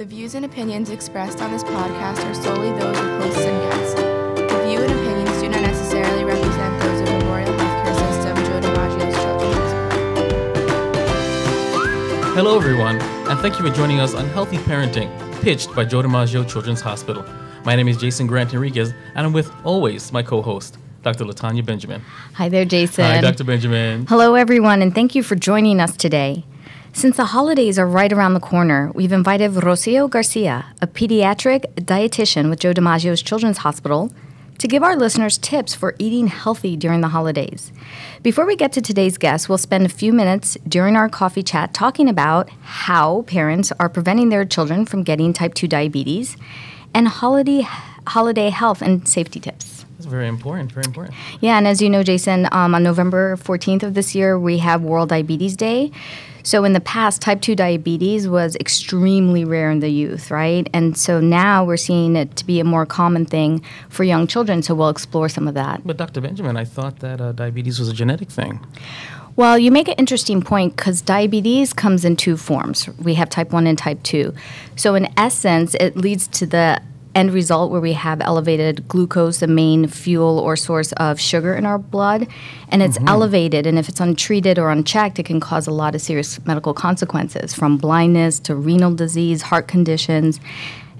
The views and opinions expressed on this podcast are solely those of hosts and guests. The view and opinions do not necessarily represent those of Memorial Healthcare System, Joe DiMaggio's Children's. Hello, everyone, and thank you for joining us on Healthy Parenting, pitched by Joe DiMaggio Children's Hospital. My name is Jason Grant Enriquez, and I'm with always my co host, Dr. Latanya Benjamin. Hi there, Jason. Hi, Dr. Benjamin. Hello, everyone, and thank you for joining us today. Since the holidays are right around the corner, we've invited Rocio Garcia, a pediatric dietitian with Joe DiMaggio's Children's Hospital, to give our listeners tips for eating healthy during the holidays. Before we get to today's guest, we'll spend a few minutes during our coffee chat talking about how parents are preventing their children from getting type 2 diabetes and holiday, holiday health and safety tips. That's very important, very important. Yeah, and as you know, Jason, um, on November 14th of this year, we have World Diabetes Day. So in the past, type 2 diabetes was extremely rare in the youth, right? And so now we're seeing it to be a more common thing for young children. So we'll explore some of that. But, Dr. Benjamin, I thought that uh, diabetes was a genetic thing. Well, you make an interesting point because diabetes comes in two forms. We have type 1 and type 2. So, in essence, it leads to the end result where we have elevated glucose, the main fuel or source of sugar in our blood, and it's mm-hmm. elevated. And if it's untreated or unchecked, it can cause a lot of serious medical consequences from blindness to renal disease, heart conditions.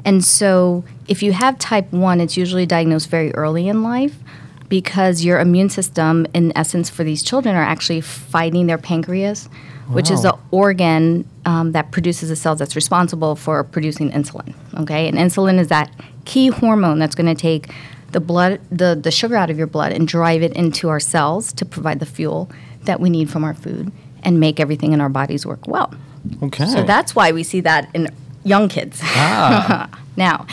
And so, if you have type 1, it's usually diagnosed very early in life because your immune system, in essence, for these children, are actually fighting their pancreas, which is the organ um, that produces the cells that's responsible for producing insulin. Okay, and insulin is that key hormone that's going to take the blood, the the sugar out of your blood, and drive it into our cells to provide the fuel that we need from our food and make everything in our bodies work well. Okay. So that's why we see that in young kids. Ah. now,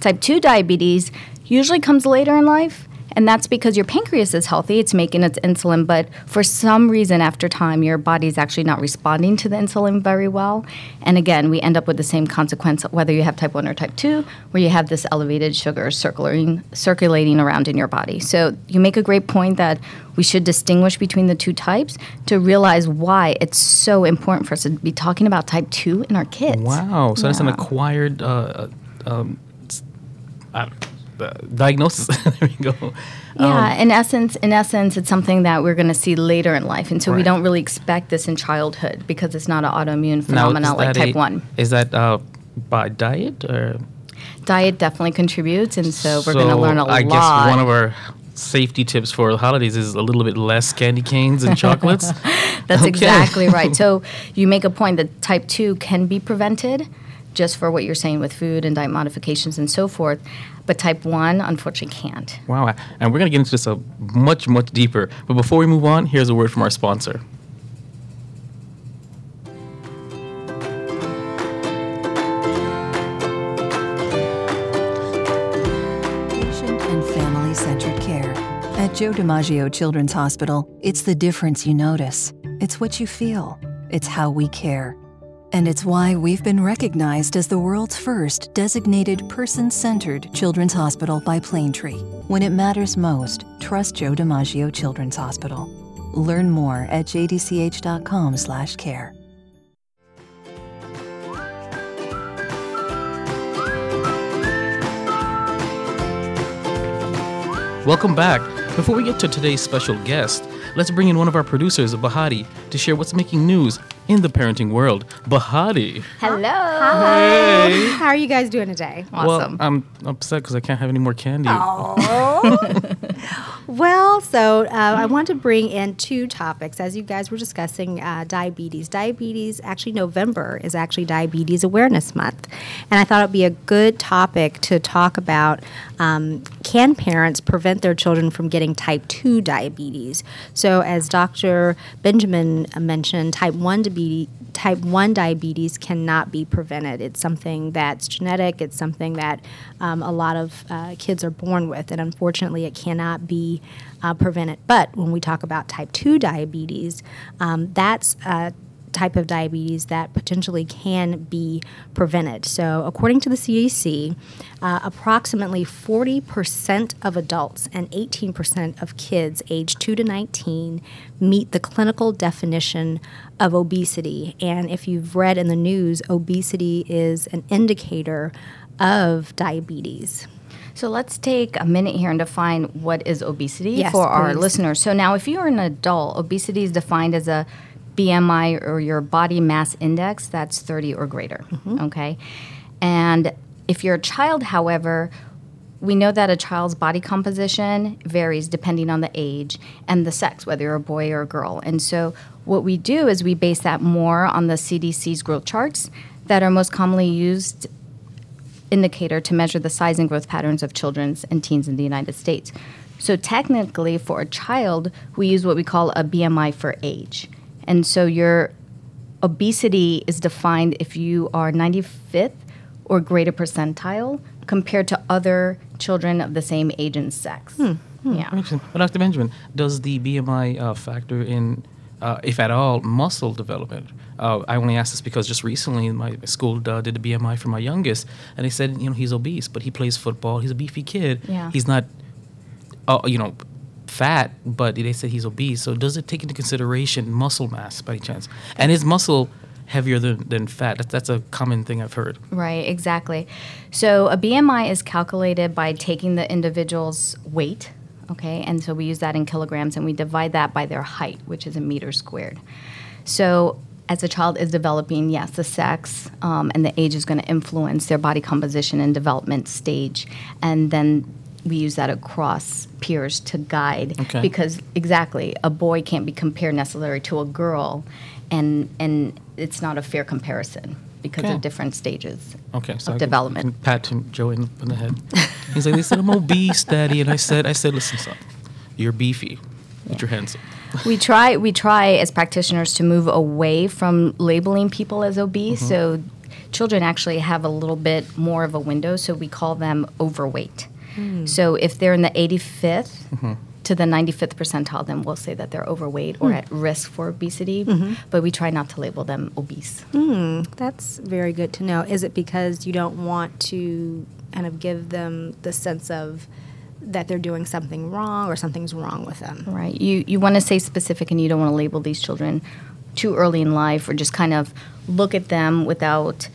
type 2 diabetes usually comes later in life, and that's because your pancreas is healthy, it's making its insulin, but for some reason after time, your body's actually not responding to the insulin very well. And again, we end up with the same consequence whether you have type 1 or type 2, where you have this elevated sugar circulating, circulating around in your body. So you make a great point that we should distinguish between the two types to realize why it's so important for us to be talking about type 2 in our kids. Wow. So that's an acquired uh, um, uh, uh, diagnosis. there we go. Yeah, Um, in essence, in essence, it's something that we're going to see later in life, and so we don't really expect this in childhood because it's not an autoimmune phenomenon like type a- one. Is that uh, by diet or? Diet definitely contributes, and so we're going to learn a I lot. I guess one of our safety tips for the holidays is a little bit less candy canes and chocolates. That's Okay. exactly right. So you make a point that type 2 can be prevented just for what you're saying with food and diet modifications and so forth, but type 1 unfortunately can't. wow. And we're going to get into this a much, much deeper. But before we move on, here's a word from our sponsor. Patient and family centered care. At Joe DiMaggio Children's Hospital, it's the difference you notice. It's what you feel. It's how we care. And it's why we've been recognized as the world's first designated person centered children's hospital by Planetree. When it matters most, trust Joe DiMaggio Children's Hospital. Learn more at jdch.com/care. Welcome back. Before we get to today's special guest, let's bring in one of our producers, Bahati, to share what's making news in the parenting world. Bahati. Hello. Hey. How are you guys doing today? Awesome. Well, I'm upset because I can't have any more candy. Well, so uh, I want to bring in two topics. As you guys were discussing, uh, diabetes. Diabetes, actually, November is actually Diabetes Awareness Month. And I thought it would be a good topic to talk about um, can parents prevent their children from getting type 2 diabetes? So, as Dr. Benjamin mentioned, type 1 diabetes. Type 1 diabetes cannot be prevented. It's something that's genetic, it's something that um, a lot of uh, kids are born with, and unfortunately, it cannot be uh, prevented. But when we talk about type 2 diabetes, um, that's type of diabetes that potentially can be prevented. So, according to the CDC, uh, approximately 40% of adults and 18% of kids aged 2 to 19 meet the clinical definition of obesity. And if you've read in the news, obesity is an indicator of diabetes. So let's take a minute here and define what is obesity Yes, for our listeners. So now, if you're an adult, obesity is defined as a BMI or your body mass index that's 30 or greater. Mm-hmm. Okay, and if you're a child, however, we know that a child's body composition varies depending on the age and the sex, whether you're a boy or a girl. And so, what we do is we base that more on the CDC's growth charts that are most commonly used indicator to measure the size and growth patterns of children and teens in the United States. So technically, for a child, we use what we call a BMI for age. And so your obesity is defined if you are 95th or greater percentile compared to other children of the same age and sex. Yeah. Makes sense. But Dr. Benjamin, does the BMI uh, factor in, uh, if at all, muscle development? Uh, I only ask this because just recently my school uh, did the BMI for my youngest, and they said, you know, he's obese, but he plays football. He's a beefy kid. Yeah. He's not, uh, you know, fat, but they said he's obese. So does it take into consideration muscle mass by any chance? And is muscle heavier than, than fat? That's, that's a common thing I've heard. Right, exactly. So a BMI is calculated by taking the individual's weight, okay, and so we use that in kilograms and we divide that by their height, which is a meter squared. So as a child is developing, yes, the sex um, and the age is going to influence their body composition and development stage, and then we use that across peers to guide Okay. because exactly a boy can't be compared necessarily to a girl, and and it's not a fair comparison because Okay. of different stages Okay, so of I development. can pat him, Joe in, in the head. He's like, they said I'm obese, Daddy, and I said, I said, listen, son, you're beefy, but you're handsome. we try we try as practitioners to move away from labeling people as obese. Mm-hmm. So children actually have a little bit more of a window. So we call them overweight. So if they're in the 85th Mm-hmm. to the 95th percentile, then we'll say that they're overweight or at risk for obesity. Mm-hmm. But we try not to label them obese. That's very good to know. Is it because you don't want to kind of give them the sense of that they're doing something wrong or something's wrong with them? Right. You you want to say specific and you don't want to label these children too early in life or just kind of look at them without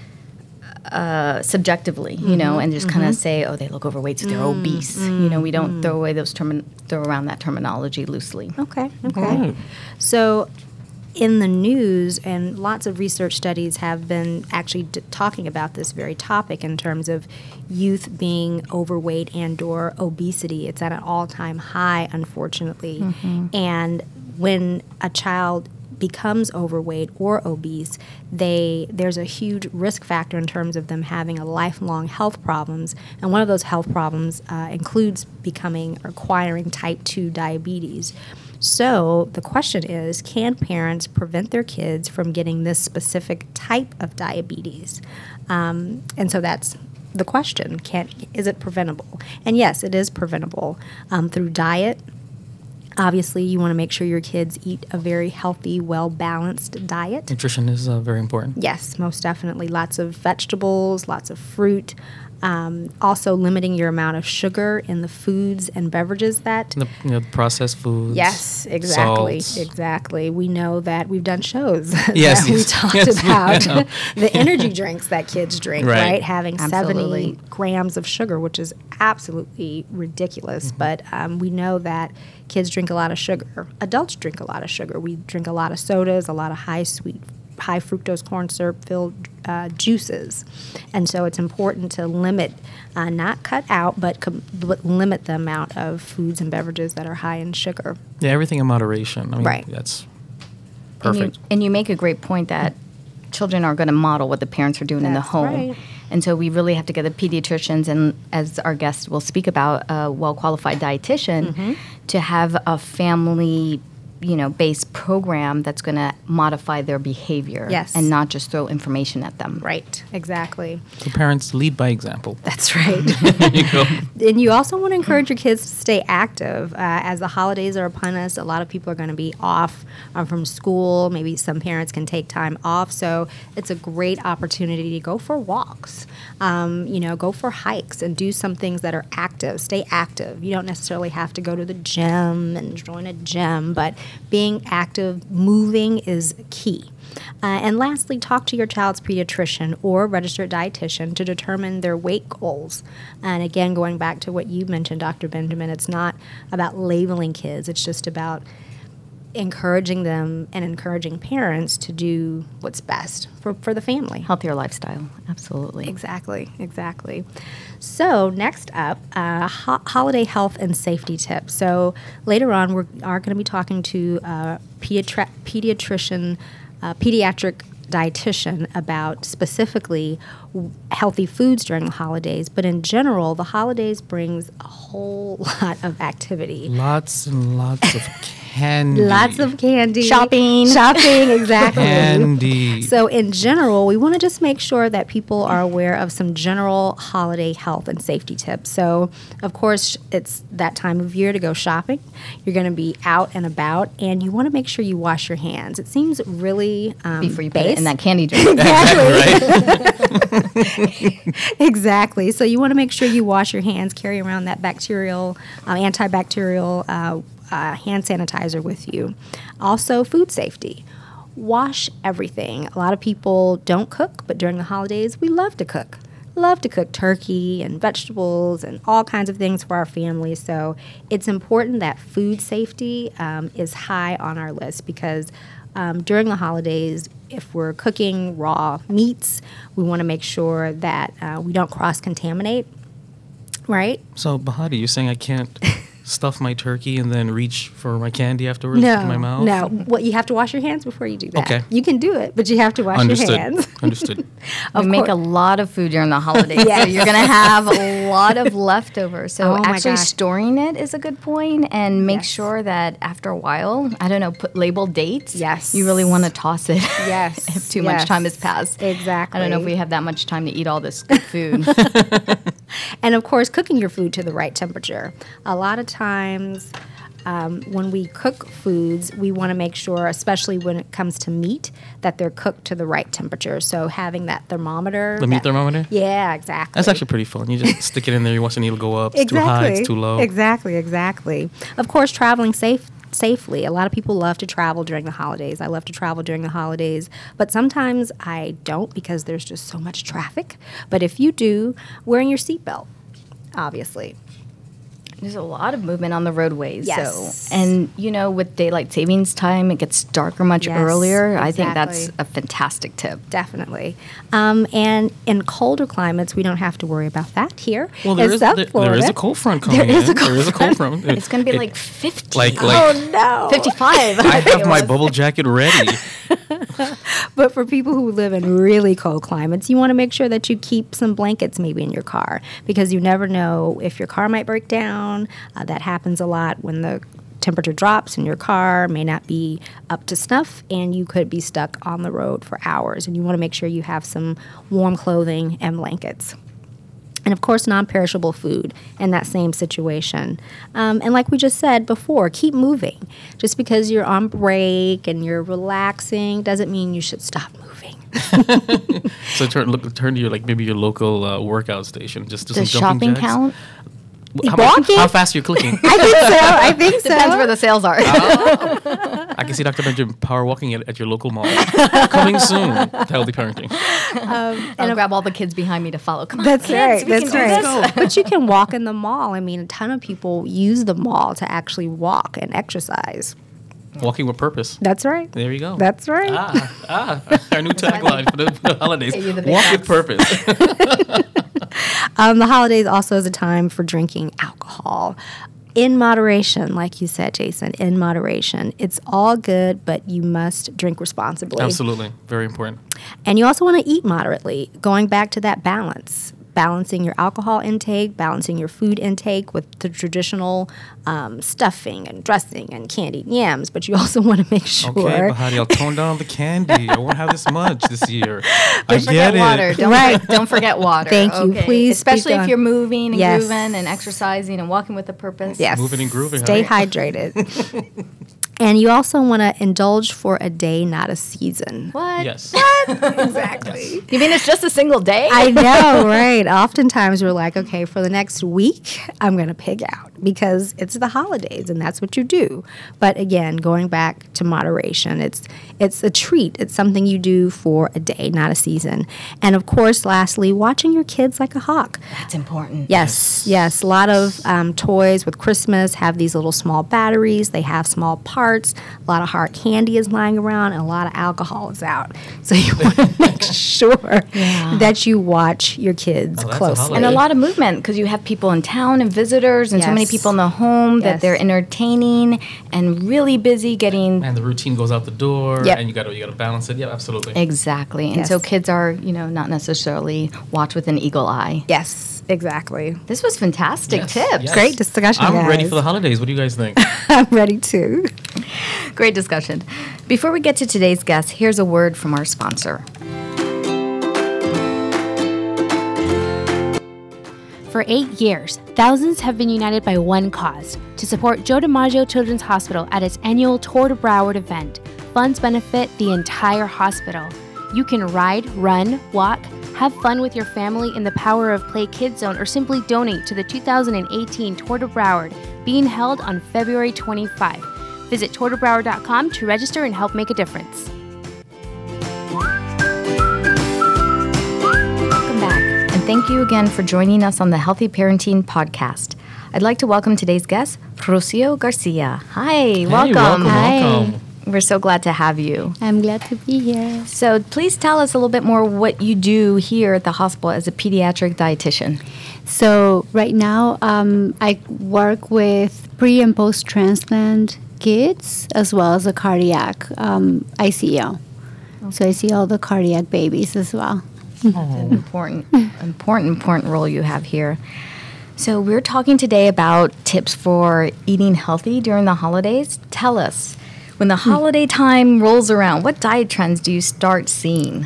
uh, subjectively, you know, mm-hmm. and just kind of mm-hmm. say, oh, they look overweight, so they're mm-hmm. obese. You know, we don't throw away those termin- throw around that terminology loosely. Okay, okay. Right. So, in the news, and lots of research studies have been actually d- talking about this very topic in terms of youth being overweight and/or obesity. It's at an all-time high, unfortunately. And when a child becomes overweight or obese, they there's a huge risk factor in terms of them having a lifelong health problems, and one of those health problems uh, includes becoming or acquiring type two diabetes. So the question is, can parents prevent their kids from getting this specific type of diabetes? Um, and so that's the question: Can is it preventable? And yes, it is preventable um, through diet. Obviously, you want to make sure your kids eat a very healthy, well balanced diet. Nutrition is uh, very important. Yes, most definitely. Lots of vegetables, lots of fruit. Um, also, limiting your amount of sugar in the foods and beverages that. The, you know, the processed foods. Yes, exactly, salts. exactly. We know that we've done shows Yes, that we talked yes, about have. the energy drinks that kids drink, Right. right? Having Absolutely. seventy grams of sugar, which is absolutely ridiculous. Mm-hmm. But um, we know that kids drink a lot of sugar. Adults drink a lot of sugar. We drink a lot of sodas, a lot of high sweet, high fructose corn syrup filled uh, juices, and so it's important to limit, uh, not cut out, but, com- but limit the amount of foods and beverages that are high in sugar. Yeah, everything in moderation. I mean, Right. That's And you, perfect. and you make a great point that children are going to model what the parents are doing in the home. right. And so we really have to get the pediatricians and, as our guest will speak about, a well qualified dietitian Mm-hmm. to have a family you know, based program that's going to modify their behavior Yes. and not just throw information at them. Right, exactly. So parents lead by example. That's right. you and you also want to encourage your kids to stay active. Uh, as the holidays are upon us, a lot of people are going to be off um, from school. Maybe some parents can take time off. So it's a great opportunity to go for walks, um, you know, go for hikes and do some things that are active. Stay active. You don't necessarily have to go to the gym and join a gym, but being active, moving is key. Uh, and lastly, talk to your child's pediatrician or registered dietitian to determine their weight goals. And again, going back to what you mentioned, Dr. Benjamin, it's not about labeling kids, it's just about encouraging them and encouraging parents to do what's best for, for the family. Healthier lifestyle, absolutely. Exactly, exactly. So next up, uh, ho- holiday health and safety tips. So later on, we are going to be talking to uh, pediatri- pediatrician, uh, pediatric dietitian about specifically healthy foods during the holidays. But in general, the holidays brings a whole lot of activity. Lots and lots of candy. Lots of candy. Shopping. Shopping, exactly. candy. So, in general, we want to just make sure that people are aware of some general holiday health and safety tips. So, of course, it's that time of year to go shopping. You're going to be out and about, and you want to make sure you wash your hands. It seems really um, Before you put it base. in that candy jar. exactly. So you want to make sure you wash your hands, carry around that bacterial, uh, antibacterial uh, uh, hand sanitizer with you. Also, food safety. Wash everything. A lot of people don't cook, but during the holidays, we love to cook. Love to cook turkey and vegetables and all kinds of things for our family. So it's important that food safety um, is high on our list because um, during the holidays, if we're cooking raw meats, we want to make sure that uh, we don't cross contaminate, right? So Bahati, you're saying I can't stuff my turkey and then reach for my candy afterwards No, in my mouth? no. What you have to wash your hands before you do that. Okay. You can do it, but you have to wash Understood. your hands. Understood. we make a lot of food during the holidays, so you're going to have a lot of leftovers. So Oh actually storing it is a good point, and make Yes. sure that after a while, I don't know, put label dates. Yes. you really want to toss it. Yes, if too much time has passed. Exactly. I don't know if we have that much time to eat all this good food. And of course, cooking your food to the right temperature. A lot of times, um, when we cook foods, we want to make sure, especially when it comes to meat, that they're cooked to the right temperature. So having that thermometer. The meat thermometer? Yeah, exactly. That's actually pretty fun. You just stick it in there. You watch the needle go up. It's too high. It's too low. Exactly, exactly. Of course, traveling safe safely. A lot of people love to travel during the holidays. I love to travel during the holidays, but sometimes I don't because there's just so much traffic. But if you do, wearing your seatbelt, obviously. There's a lot of movement on the roadways. Yes. So, and you know, with daylight savings time, it gets darker much Yes, earlier. I think that's a fantastic tip. Definitely. Um, and in colder climates, we don't have to worry about that here. Well, there in is South there, there Florida. is a cold front coming There is a cold there is a cold front. It's going to be It- like 50. like like Oh no! 55. I have my bubble jacket ready. But for people who live in really cold climates, you want to make sure that you keep some blankets maybe in your car because you never know if your car might break down. Uh, that happens a lot when the temperature drops and your car may not be up to snuff and you could be stuck on the road for hours. And you want to make sure you have some warm clothing and blankets. And of course, non perishable food in that same situation. Um, and like we just said before, keep moving. Just because you're on break and you're relaxing doesn't mean you should stop moving. So turn look turn to your like maybe your local uh, workout station. Just do Does some jumping shopping jacks. count? How, Walking? how fast you're clicking? I think so. I think so. Depends where the sales are. I can see Dr. Benjamin power walking at, at your local mall. Coming soon to healthy parenting. And I'll grab all the kids behind me to follow. Come on, That's kids, right. we That's can do right. this. but you can walk in the mall. I mean, a ton of people use the mall to actually walk and exercise. Walking with purpose. That's right. There you go. That's right. Ah, ah, our new tagline for the, for the holidays. The big Walk with purpose. Um, the holidays also is a time for drinking alcohol. In moderation, like you said, Jason, in moderation. It's all good, but you must drink responsibly. Absolutely. Very important. And you also want to eat moderately, going back to that balance. Balancing your alcohol intake, balancing your food intake with the traditional um, stuffing and dressing and candied yams. But you also want to make sure. Okay, but honey, I'll tone down the candy. I won't have this much this year. I Don't get forget it. water. Don't, Right. forget, don't forget water. Thank you. Please Especially if on- you're moving and Yes. grooving and exercising and walking with a purpose. Yes. Moving and grooving, Stay honey. hydrated. and you also want to indulge for a day, not a season. What? Yes. What? Exactly. You mean it's just a single day? I know, right? Oftentimes we're like, okay, for the next week, I'm going to pig out because it's the holidays and that's what you do. But again, going back to moderation, it's it's a treat. It's something you do for a day, not a season. And of course, lastly, watching your kids like a hawk. That's important. Yes, yes. A lot of um, toys with Christmas have these little small batteries. They have small parts. A lot of hard candy is lying around, and a lot of alcohol is out. So you want to make sure that you watch your kids Oh, that's a closely. And a lot of movement because you have people in town and visitors and so many Yes. People in the home that they're entertaining and really busy getting And the routine goes out the door, Yep. and you gotta you gotta balance it. Yeah, absolutely. exactly. And so kids are, you know, not necessarily watch with an eagle eye. Yes, exactly. This was fantastic Yes, tips. yes. Great discussion, I'm ready for the holidays. What do you guys think? I'm ready too. Great discussion. Before we get to today's guest, here's a word from our sponsor. For eight years, thousands have been united by one cause to support Joe DiMaggio Children's Hospital at its annual Tour de Broward event. Funds benefit the entire hospital. You can ride, run, walk, have fun with your family in the Power of Play Kids Zone, or simply donate to the 2018 Tour de Broward being held on February 25. Visit tourdebroward.com to register and help make a difference. Thank you again for joining us on the Healthy Parenting Podcast. I'd like to welcome today's guest, Rocio Garcia. Hi, welcome. welcome, Hi. welcome. We're so glad to have you. I'm glad to be here. So, please tell us a little bit more what you do here at the hospital as a pediatric dietitian. So right now, um, I work with pre and post transplant kids as well as a cardiac um, ICU. So I see all the cardiac babies as well. An oh. important, important, important role you have here. So, we're talking today about tips for eating healthy during the holidays. Tell us, when the hmm. holiday time rolls around, what diet trends do you start seeing?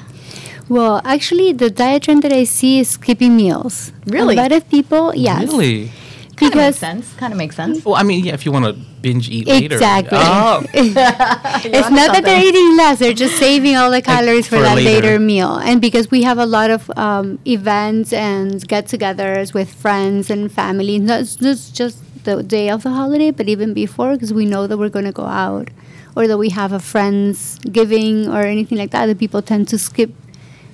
Well, actually, the diet trend that I see is skipping meals. Really? a lot of people, yes, Really? Kind of makes because sense. Kind of makes sense. Well, I mean, yeah, if you want to binge eat later. Exactly. Oh, it's not that they're eating less; they're just saving all the calories for, for that later. later. meal. And because we have a lot of um, events and get-togethers with friends and family, not not just the day of the holiday, but even before, because we know that we're going to go out, or that we have a friends giving or anything like that. The people tend to skip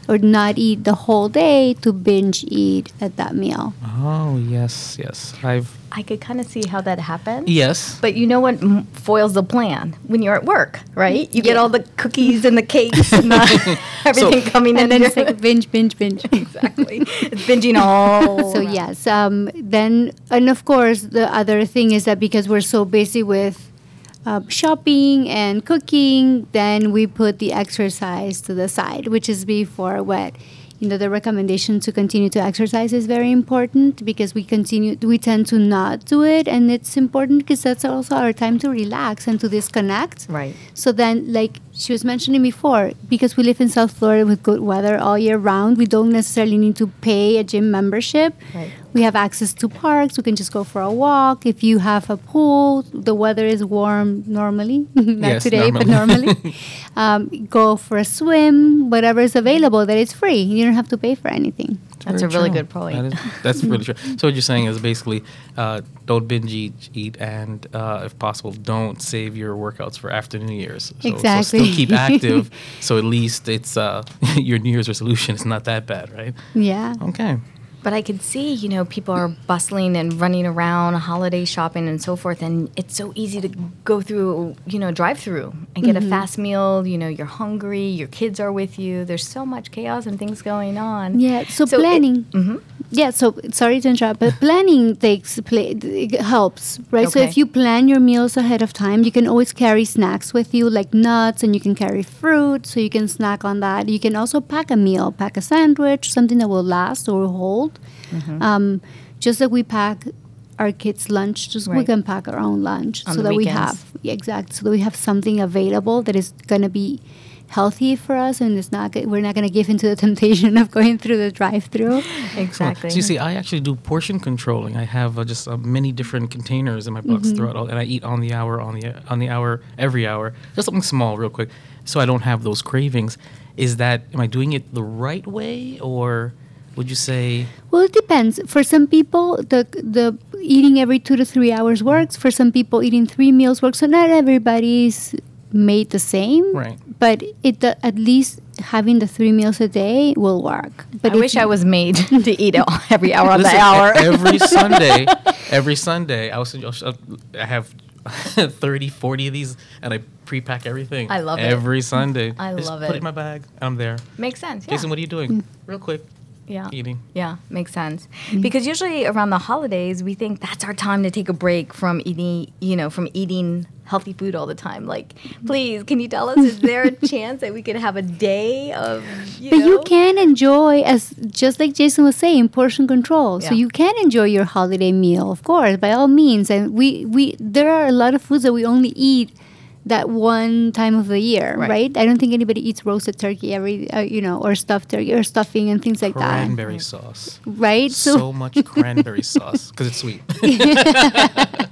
or not eat the whole day to binge eat at that meal. oh yes, yes. I've I could kind of see how that happens. yes. But you know what m- foils the plan when you're at work, right? You get all the cookies and the cakes and the, everything coming in. And then it's your- like binge, binge, binge. exactly. It's binging all. so around. yes um, then and of course the other thing is that because we're so busy with uh, shopping and cooking then we put the exercise to the side which is before what you know the recommendation to continue to exercise is very important because we continue we tend to not do it and it's important because that's also our time to relax and to disconnect Right. so then, like she was mentioning before, because we live in South Florida with good weather all year round, we don't necessarily need to pay a gym membership. Right. We have access to parks. We can just go for a walk. If you have a pool, the weather is warm normally, not Yes, today, but normally. um, go for a swim, whatever is available that is free. You don't have to pay for anything. That's a Very really good point. That is, that's really true. So what you're saying is basically, uh, don't binge eat, eat and uh, if possible, don't save your workouts for after New Year's. So, So still keep active. so at least it's uh, your New Year's resolution is not that bad, right? Yeah. Okay. But I can see, you know, people are bustling and running around, holiday shopping and so forth, and it's so easy to go through, you know, drive through and get a fast meal. You know, you're hungry, your kids are with you. There's so much chaos and things going on. Yeah, so, So it- planning. Mhm. Yeah, so sorry to interrupt, but planning takes play it helps, right? So if you plan your meals ahead of time, you can always carry snacks with you, like nuts, and you can carry fruit, so you can snack on that. You can also pack a meal, pack a sandwich, something that will last or hold, controlled. Um, just like we pack our kids' lunch, just we can pack our own lunch On so the that we have yeah, exactly so that we have something available that is going to be healthy for us and it's not we're not going to give into the temptation of going through the drive-through. Exactly. So you see, I actually do portion controlling. I have uh, just uh, many different containers in my box throughout, all, and I eat on the hour, on the on the hour, every hour. Just something small, real quick, so I don't have those cravings. Is that am I doing it the right way, or would you say? Well, it depends. For some people, the the eating every two to three hours works. For some people, eating three meals works. So not everybody's made the same. Right. But it the, at least having the three meals a day will work. But I wish you- I was made to eat it every hour of the hour. every Sunday, every Sunday, I was I have 30, 40 of these, and I pre-pack everything. I love it. every Sunday. I just love Put it. it in my bag, and I'm there. Makes sense. Yeah. Jason, what are you doing? Mm. Real quick, yeah. eating. Yeah, makes sense. Mm-hmm. Because usually around the holidays, we think that's our time to take a break from eating, you know, from eating healthy food all the time. Like, mm-hmm. please, can you tell us, is there a chance that we could have a day of, you But know? you can enjoy, as just like Jason was saying, portion control. So you can enjoy your holiday meal, of course, by all means. And we, we there are a lot of foods that we only eat that one time of the year, Right. right? I don't think anybody eats roasted turkey every, uh, you know, or stuffed turkey or stuffing and things like that, Cranberry sauce. right? So, much cranberry sauce because it's sweet.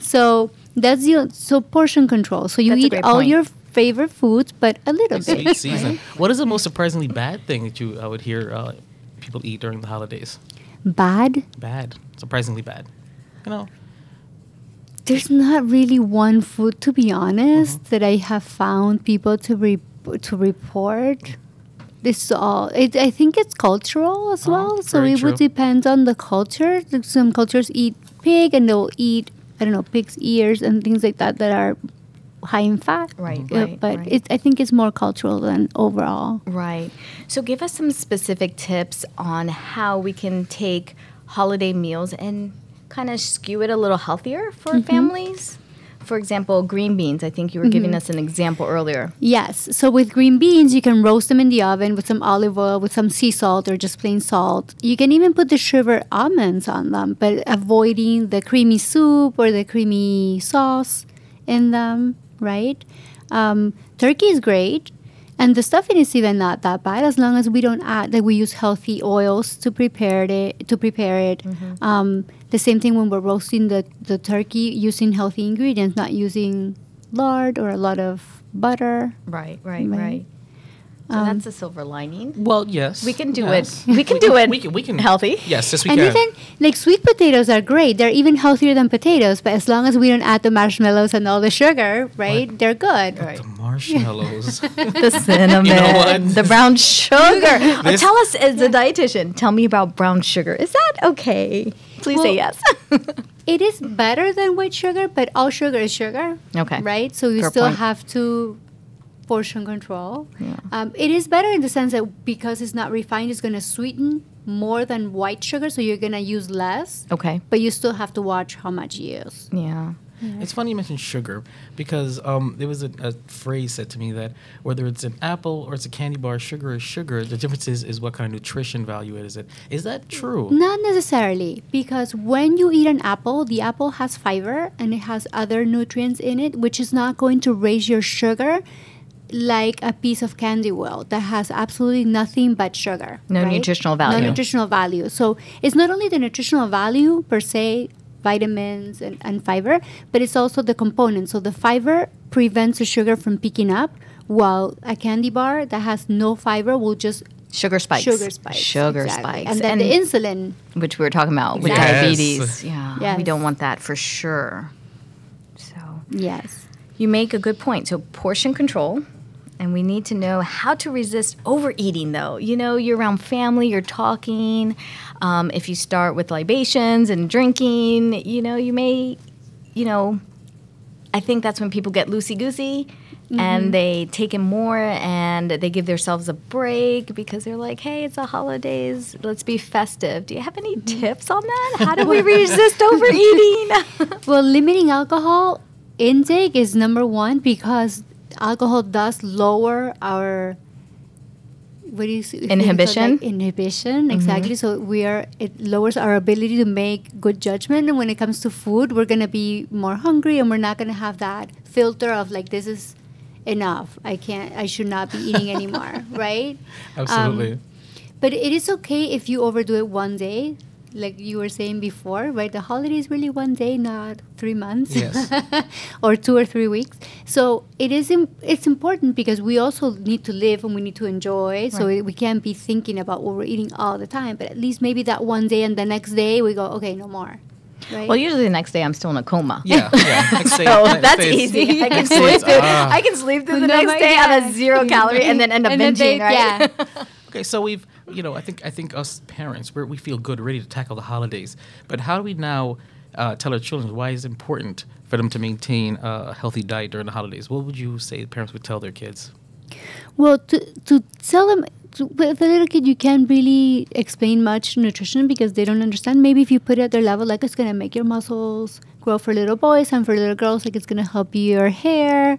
So that's the so portion control. So you That's eat all point. your favorite foods, but a little It's bit. sweet season. What is the most surprisingly bad thing that you uh, would hear uh, people eat during the holidays? Bad. Bad, surprisingly bad. You know, There's not really one food, to be honest, Mm-hmm. that I have found people to re- to report. This all. It, I think it's cultural as Oh, well. So very it would depend on the culture. Some cultures eat pig, and they'll eat I don't know pig's ears and things like that that are high in fat. Right, Uh, right, but right. It, I think it's more cultural than overall. Right. So give us some specific tips on how we can take holiday meals and kind of skew it a little healthier for families. For example, green beans. I think you were giving us an example earlier. Yes. So with green beans, you can roast them in the oven with some olive oil, with some sea salt, or just plain salt. You can even put the sugar almonds on them, but avoiding the creamy soup or the creamy sauce in them, right? Um, turkey is great. And the stuffing is even not that bad as long as we don't add that we use healthy oils to prepare it to prepare it. Um, the same thing when we're roasting the, the turkey using healthy ingredients, not using lard or a lot of butter. Right, right, Right. right. So that's um, a silver lining. well, yes, We can do yes. it. We can do it. We can. We can. healthy. Yes, yes, we and can. even like sweet potatoes are great. They're even healthier than potatoes, but as long as we don't add the marshmallows and all the sugar, right? They're good. Right. the marshmallows. The cinnamon, what? the brown sugar. Oh, tell us, as a dietitian, tell me about brown sugar. Is that okay? Please say yes. It is better than white sugar, but all sugar is sugar. Okay. Right? So you Fair still point. have to portion control. Um, it is better in the sense that because it's not refined, it's going to sweeten more than white sugar, so you're going to use less. okay. But you still have to watch how much you use. Yeah. It's funny you mentioned sugar because um, there was a, a phrase said to me that whether it's an apple or it's a candy bar, sugar is sugar. The difference is, is what kind of nutrition value it is. It is that true? Not necessarily, because when you eat an apple, the apple has fiber and it has other nutrients in it, which is not going to raise your sugar like a piece of candy will that has absolutely nothing but sugar. No nutritional value. No nutritional value. So it's not only the nutritional value per se, vitamins and, and fiber, but it's also the components. So the fiber prevents the sugar from picking up, while a candy bar that has no fiber will just Sugar spikes. sugar spikes. Sugar exactly. spikes. And then the insulin which we were talking about with Yes. diabetes. Yeah. We don't want that for sure. So Yes. you make a good point. So portion control. And we need to know how to resist overeating, though. You know, you're around family, you're talking. Um, if you start with libations and drinking, you know, you may, you know, I think that's when people get loosey goosey and they take in more and they give themselves a break because they're like, hey, it's the holidays, let's be festive. Do you have any tips on that? How do we resist overeating? Well, limiting alcohol intake is number one because alcohol does lower our what do you s- Inhibition? call that inhibition exactly. So we are it lowers our ability to make good judgment. And when it comes to food we're going to be more hungry and we're not going to have that filter of like this is enough. I can't i should not be eating anymore right? Absolutely. Um, but it is okay if you overdo it one day like you were saying before right the holiday is really one day not three months Yes. or two or three weeks so it is Im- it's important because we also need to live and we need to enjoy so Right. it, we can't be thinking about what we're eating all the time but at least maybe that one day and the next day we go okay no more right Well, usually the next day I'm still in a coma. yeah, yeah. Next day- So next that's easy. I can sleep it's, through. ah. I can sleep through the No, next my day on a zero calorie and then end up And then binging, they- right? yeah. Okay, so we've, you know, I think I think us parents, we feel good, ready to tackle the holidays. But how do we now uh, tell our children why it's important for them to maintain a healthy diet during the holidays? What would you say parents would tell their kids? Well, to to tell them with a little kid, you can't really explain much nutrition because they don't understand. Maybe if you put it at their level, like it's gonna make your muscles grow for little boys and for little girls, like it's gonna help your hair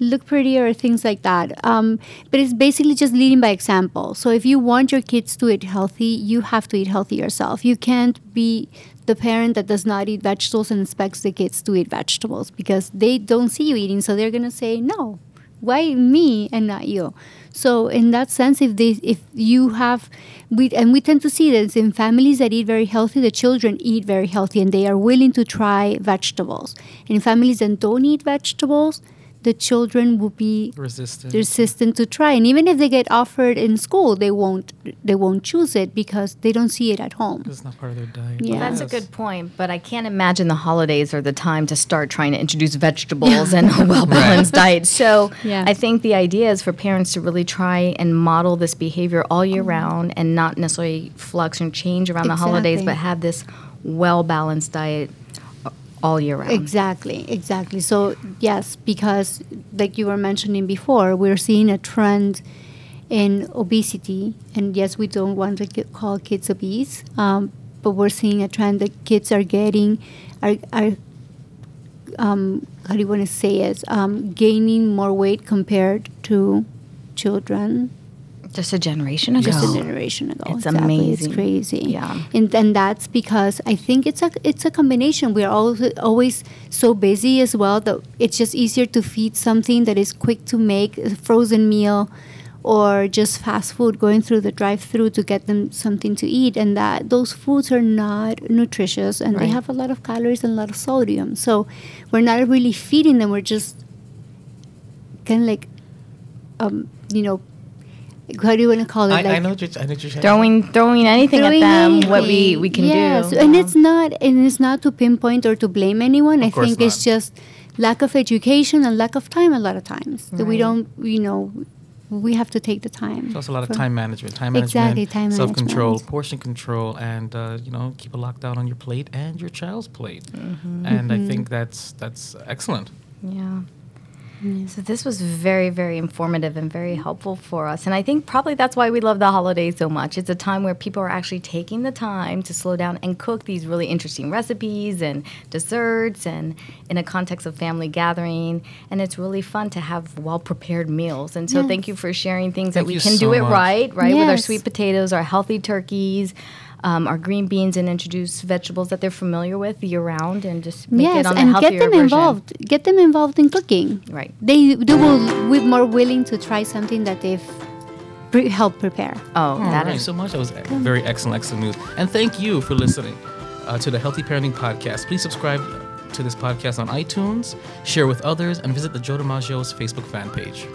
look prettier, or things like that. Um, but it's basically just leading by example. So if you want your kids to eat healthy, you have to eat healthy yourself. You can't be the parent that does not eat vegetables and expects the kids to eat vegetables because they don't see you eating, so they're gonna say no why me and not you so in that sense if they if you have we and we tend to see this in families that eat very healthy the children eat very healthy and they are willing to try vegetables in families that don't eat vegetables the children will be Resistant. resistant to try and even if they get offered in school they won't they won't choose it because they don't see it at home It's not part of their diet. Yeah. That's a good point, but I can't imagine the holidays are the time to start trying to introduce vegetables and a well balanced diet. So Yeah. I think the idea is for parents to really try and model this behavior all year mm. round and not necessarily flux and change around the holidays, but have this well balanced diet all year round. Exactly, exactly. So yes, because like you were mentioning before, we're seeing a trend in obesity, and yes, we don't want to call kids obese, um, but we're seeing a trend that kids are getting are are um, how do you want to say it? Um, gaining more weight compared to children Just a generation ago. just a generation ago. It's exactly. amazing. It's crazy. Yeah. and and that's because I think it's a it's a combination. We are always always so busy as well that it's just easier to feed something that is quick to make, a frozen meal, or just fast food going through the drive-through to get them something to eat, and that those foods are not nutritious and they have a lot of calories and a lot of sodium. So we're not really feeding them. We're just kind of like, um, you know. How do you want to call it? I, like I know what you're, I know what you're. Throwing throwing anything throwing at them, what we, we can yes. do. and Yeah. it's not and it's not to pinpoint or to blame anyone. Of I course think it's just lack of education and lack of time a lot of times that we don't you know we have to take the time. So it's a lot of time management, time Exactly, management, time self control, management. portion control, and uh, you know keep a lockdown on your plate and your child's plate. Mm-hmm. And I think that's that's excellent. Yeah. So this was very, very informative and very helpful for us. And I think probably that's why we love the holidays so much. It's a time where people are actually taking the time to slow down and cook these really interesting recipes and desserts and in a context of family gathering. And it's really fun to have well prepared meals. And so Yes. thank you for sharing things Thank that we can so do it much. right, right? With our sweet potatoes, our healthy turkeys. Um, our green beans and introduce vegetables that they're familiar with year round and just make yes, it on and a healthier get them version. involved. Get them involved in cooking. Right. They they will be more willing to try something that they've pre- helped prepare. Oh, that Thank you is so much. That was very excellent, excellent news. And thank you for listening uh, to the Healthy Parenting Podcast. Please subscribe to this podcast on iTunes, share with others, and visit the Joe DiMaggio's Facebook fan page.